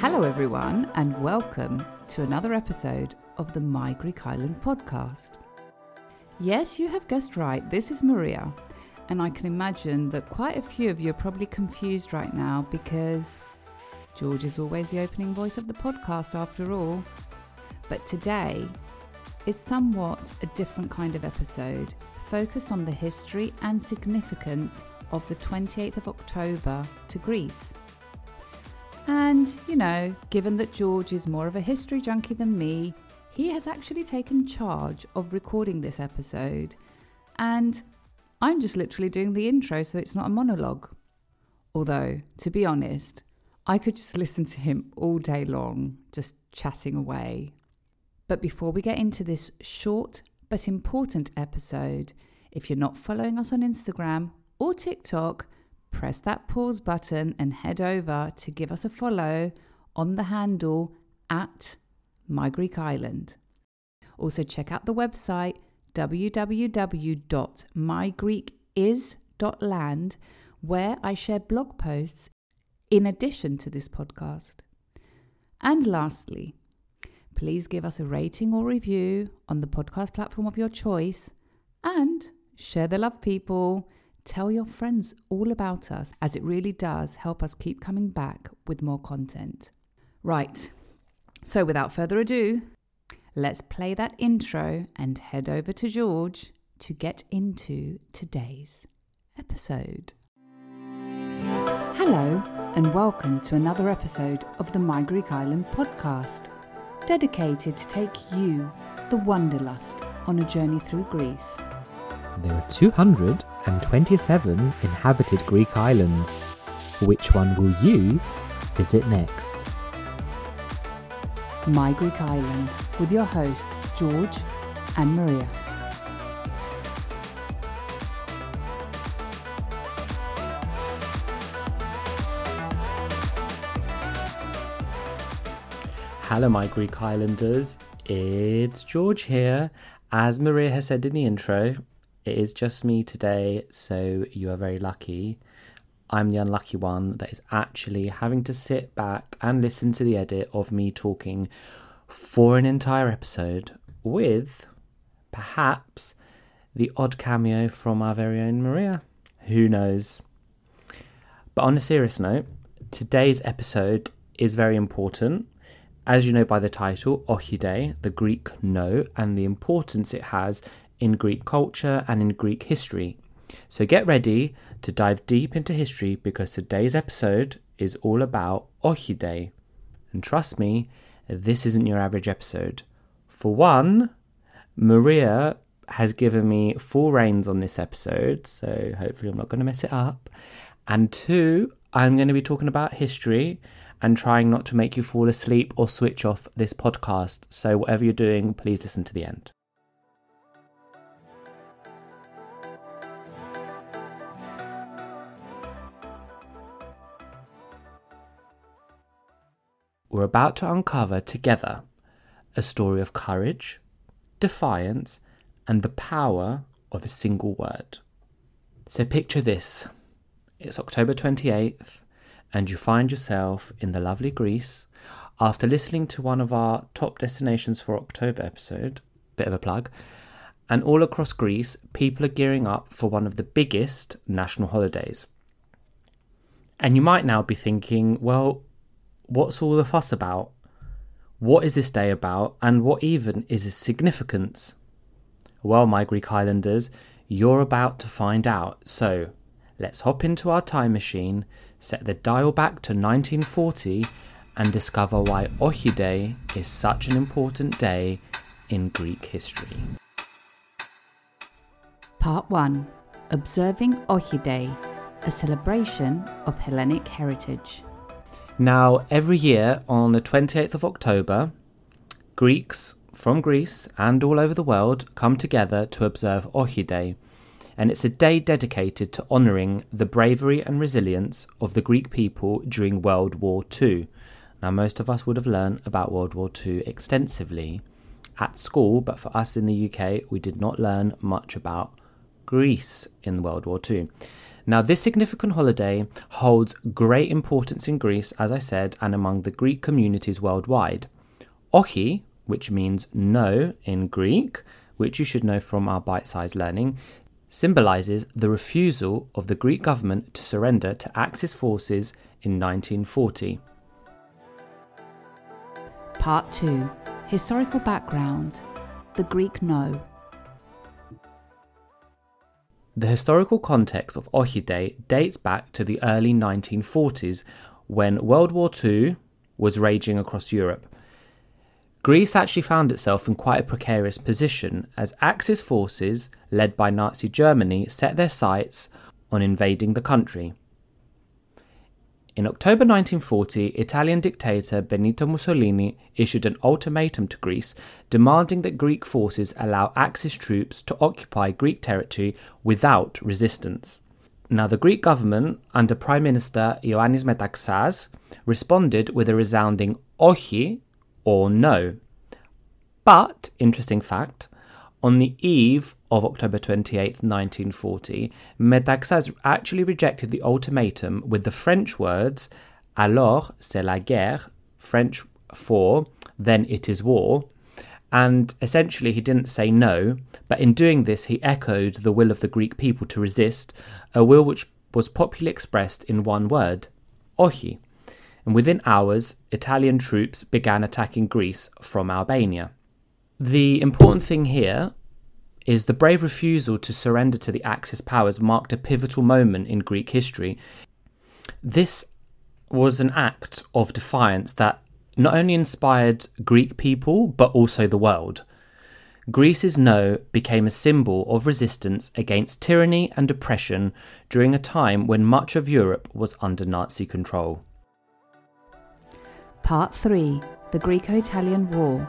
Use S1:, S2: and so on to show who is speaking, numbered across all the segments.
S1: Hello, everyone, and welcome to another episode of the My Greek Island podcast. Yes, you have guessed right, this is Maria, and I can imagine that quite a few of you are probably confused right now because George is always the opening voice of the podcast after all. But today is somewhat a different kind of episode, focused on the history and significance of the 28th of October to Greece. And, you know, given that George is more of a history junkie than me, he has actually taken charge of recording this episode. And I'm just literally doing the intro, so it's not a monologue. Although, to be honest, I could just listen to him all day long, just chatting away. But before we get into this short but important episode, if you're not following us on Instagram or TikTok, press that pause button and head over to give us a follow on the handle at My Greek Island. Also, check out the website www.mygreekis.land, where I share blog posts in addition to this podcast. And lastly, please give us a rating or review on the podcast platform of your choice and share the love, people. Tell your friends all about us, as it really does help us keep coming back with more content. Right, so without further ado, let's play that intro and head over to George to get into today's episode. Hello, and welcome to another episode of the My Greek Island podcast, dedicated to take you, the Wanderlust, on a journey through Greece.
S2: There are 227 inhabited Greek islands. Which one will you visit next?
S1: My Greek Island, with your hosts George and Maria.
S2: Hello, my Greek Islanders. It's George here. As Maria has said in the intro, it is just me today, so you are very lucky. I'm the unlucky one that is actually having to sit back and listen to the edit of me talking for an entire episode with perhaps the odd cameo from our very own Maria. Who knows? But on a serious note, today's episode is very important. As you know by the title, Ochi Day, the Greek no, and the importance it has in Greek culture and in Greek history. So get ready to dive deep into history because today's episode is all about Ochi Day. And trust me, this isn't your average episode. For one, Maria has given me full reins on this episode, so hopefully I'm not going to mess it up. And two, I'm going to be talking about history and trying not to make you fall asleep or switch off this podcast. So, whatever you're doing, please listen to the end. We're about to uncover together a story of courage, defiance, and the power of a single word. So picture this it's October 28th, and you find yourself in the lovely Greece after listening to one of our top destinations for October episode, bit of a plug. And all across Greece, people are gearing up for one of the biggest national holidays. And you might now be thinking, well, what's all the fuss about? What is this day about, and what even is its significance? Well, my Greek Islanders, you're about to find out. So let's hop into our time machine, set the dial back to 1940, and discover why Ochi Day is such an important day in Greek history.
S1: Part 1 Observing Ochi Day, a celebration of Hellenic heritage.
S2: Now, every year on the 28th of October, Greeks from Greece and all over the world come together to observe Ochi Day, and it's a day dedicated to honouring the bravery and resilience of the Greek people during World War II. Now, most of us would have learned about World War II extensively at school, but for us in the UK, we did not learn much about Greece in World War II. Now, this significant holiday holds great importance in Greece, as I said, and among the Greek communities worldwide. Ochi, which means no in Greek, which you should know from our bite sized learning, symbolizes the refusal of the Greek government to surrender to Axis forces in 1940.
S1: Part 2 Historical background The Greek No.
S2: The historical context of Ochi Day dates back to the early 1940s when World War II was raging across Europe. Greece actually found itself in quite a precarious position as Axis forces, led by Nazi Germany, set their sights on invading the country. In October 1940, Italian dictator Benito Mussolini issued an ultimatum to Greece demanding that Greek forces allow Axis troops to occupy Greek territory without resistance. Now, the Greek government, under Prime Minister Ioannis Metaxas, responded with a resounding ochi, or no. But, interesting fact, on the eve of October 28, 1940, Metaxas actually rejected the ultimatum with the French words Alors c'est la guerre, French for then it is war. And essentially, he didn't say no, but in doing this, he echoed the will of the Greek people to resist, a will which was popularly expressed in one word, ochi. And within hours, Italian troops began attacking Greece from Albania. The important thing here is the brave refusal to surrender to the Axis powers marked a pivotal moment in Greek history. This was an act of defiance that not only inspired Greek people, but also the world. Greece's no became a symbol of resistance against tyranny and oppression during a time when much of Europe was under Nazi control.
S1: Part 3 The Greco Italian War,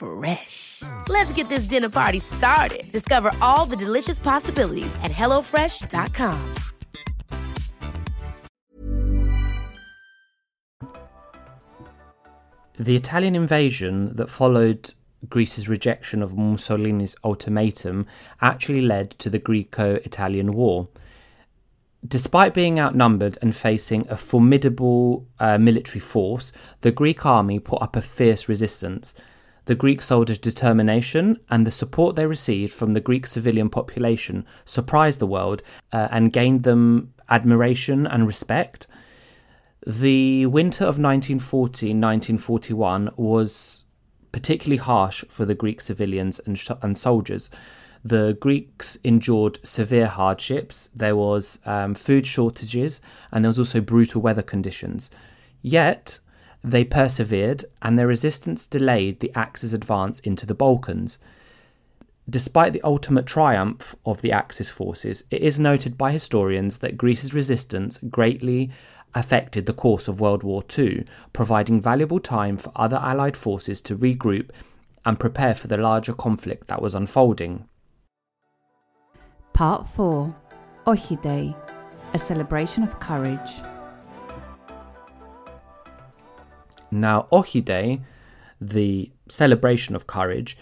S3: Fresh. Let's get this dinner party started. Discover all the delicious possibilities at hellofresh.com.
S2: The Italian invasion that followed Greece's rejection of Mussolini's ultimatum actually led to the Greco Italian War. Despite being outnumbered and facing a formidable uh, military force, the Greek army put up a fierce resistance. The Greek soldiers' determination and the support they received from the Greek civilian population surprised the world uh, and gained them admiration and respect. The winter of 1940 1941 was particularly harsh for the Greek civilians and, sh- and soldiers. The Greeks endured severe hardships. There was um, food shortages and there was also brutal weather conditions. Yet, they persevered, and their resistance delayed the Axis advance into the Balkans. Despite the ultimate triumph of the Axis forces, it is noted by historians that Greece's resistance greatly affected the course of World War II, providing valuable time for other Allied forces to regroup and prepare for the larger conflict that was unfolding.
S1: Part 4 Ochi Day, a celebration of courage.
S2: Now, Ochi Day, the celebration of courage,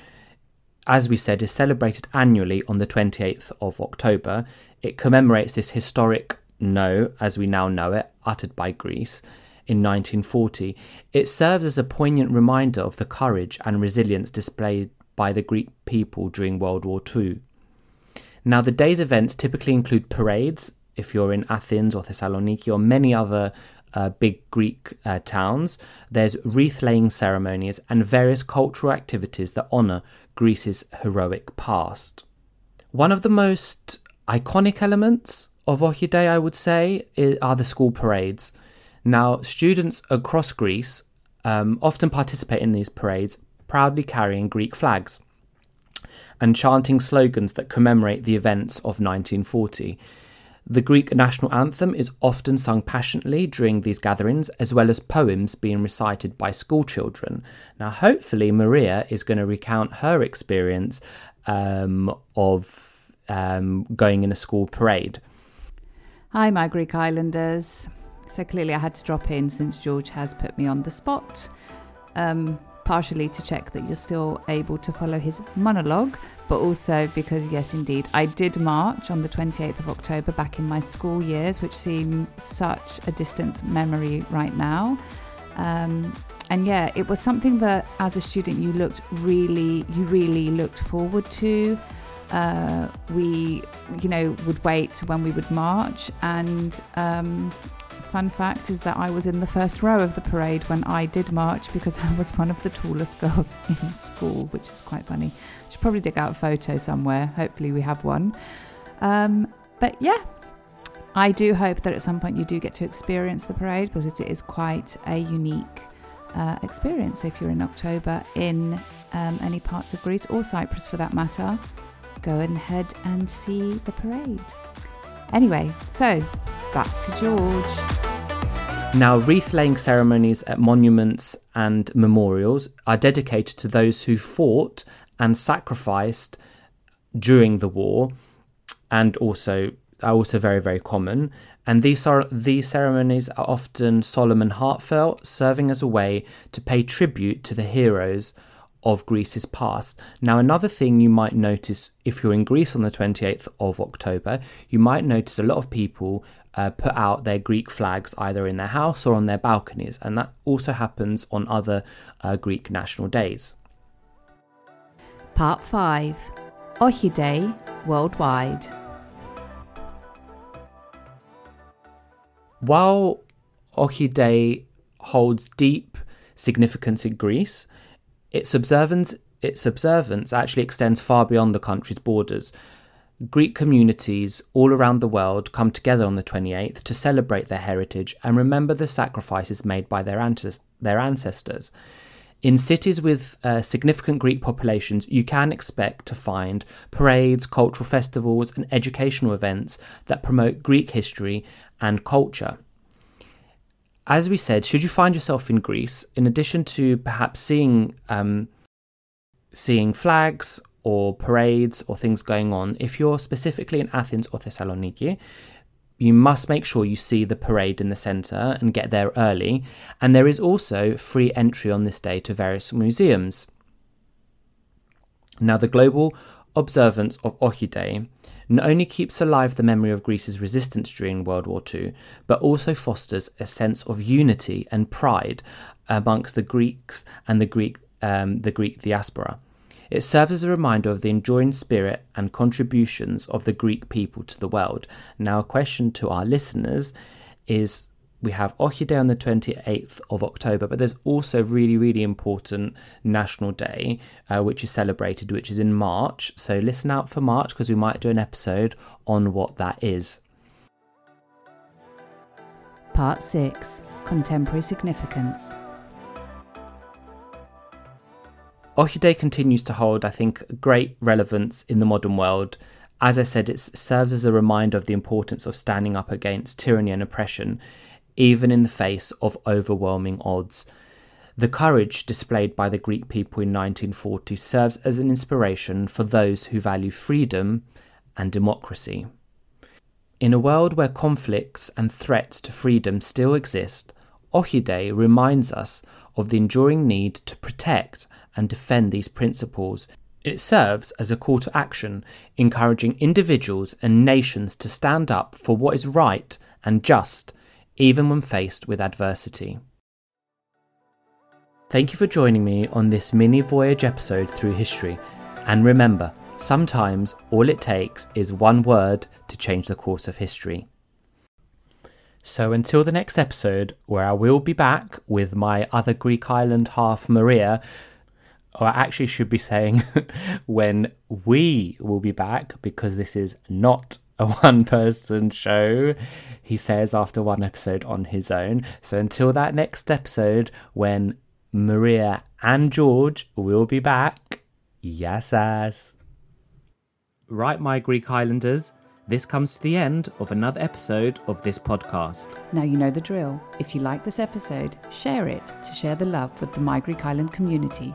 S2: as we said, is celebrated annually on the 28th of October. It commemorates this historic no, as we now know it, uttered by Greece in 1940. It serves as a poignant reminder of the courage and resilience displayed by the Greek people during World War II. Now, the day's events typically include parades, if you're in Athens or Thessaloniki or many other uh, big Greek uh, towns. There's wreath laying ceremonies and various cultural activities that honour Greece's heroic past. One of the most iconic elements of Ochi Day, I would say, are the school parades. Now, students across Greece um, often participate in these parades, proudly carrying Greek flags and chanting slogans that commemorate the events of 1940. The Greek national anthem is often sung passionately during these gatherings, as well as poems being recited by school children. Now, hopefully, Maria is going to recount her experience um, of um, going in a school parade.
S1: Hi, my Greek Islanders. So clearly, I had to drop in since George has put me on the spot. Um, partially to check that you're still able to follow his monologue, but also because, yes, indeed, I did march on the 28th of October back in my school years, which seem such a distant memory right now. Um, and yeah, it was something that as a student you looked really, you really looked forward to. Uh, we, you know, would wait when we would march, and um, fun fact is that I was in the first row of the parade when I did march because I was one of the tallest girls in school, which is quite funny. I should probably dig out a photo somewhere. Hopefully, we have one. Um, but yeah, I do hope that at some point you do get to experience the parade because it is quite a unique uh, experience. So if you're in October in um, any parts of Greece or Cyprus for that matter, go ahead and see the parade. Anyway, so back to George.
S2: Now, wreath laying ceremonies at monuments and memorials are dedicated to those who fought and sacrificed during the war and also are also very very common and these are these ceremonies are often solemn and heartfelt serving as a way to pay tribute to the heroes of Greece's past. Now, another thing you might notice if you're in Greece on the 28th of October, you might notice a lot of people uh, put out their Greek flags either in their house or on their balconies, and that also happens on other uh, Greek national days.
S1: Part 5 Ochi Day Worldwide.
S2: While Ochi Day holds deep significance in Greece, its observance, its observance actually extends far beyond the country's borders. Greek communities all around the world come together on the 28th to celebrate their heritage and remember the sacrifices made by their, their ancestors. In cities with uh, significant Greek populations, you can expect to find parades, cultural festivals, and educational events that promote Greek history and culture. As we said, should you find yourself in Greece, in addition to perhaps seeing um, seeing flags or parades or things going on, if you're specifically in Athens or Thessaloniki, you must make sure you see the parade in the centre and get there early. And there is also free entry on this day to various museums. Now, the global observance of Ochi Day not only keeps alive the memory of Greece's resistance during World War II, but also fosters a sense of unity and pride amongst the Greeks and the Greek um, the Greek diaspora. It serves as a reminder of the enduring spirit and contributions of the Greek people to the world. Now, a question to our listeners is we have Ohi on the 28th of October, but there's also a really, really important National Day, uh, which is celebrated, which is in March. So listen out for March because we might do an episode on what that is.
S1: Part 6 Contemporary Significance.
S2: Ohi Day continues to hold, I think, great relevance in the modern world. As I said, it serves as a reminder of the importance of standing up against tyranny and oppression even in the face of overwhelming odds. The courage displayed by the Greek people in 1940 serves as an inspiration for those who value freedom and democracy. In a world where conflicts and threats to freedom still exist, Ohi Day reminds us of the enduring need to protect and defend these principles. It serves as a call to action, encouraging individuals and nations to stand up for what is right and just even when faced with adversity. Thank you for joining me on this mini voyage episode through history. And remember, sometimes all it takes is one word to change the course of history. So until the next episode, where I will be back with my other Greek island half, Maria, or I actually should be saying when we will be back, because this is not a one person show, he says after one episode on his own. So until that next episode, when Maria and George will be back, yes, as. Right, my Greek Islanders, this comes to the end of another episode of this podcast.
S1: Now you know the drill. If you like this episode, share it to share the love with the My Greek Island community,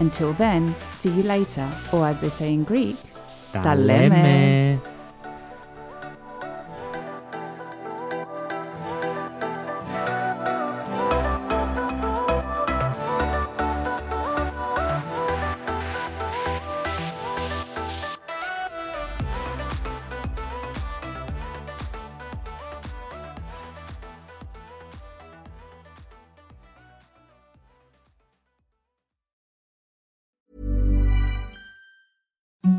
S1: Until then, see you later, or as they say in Greek,
S2: Ta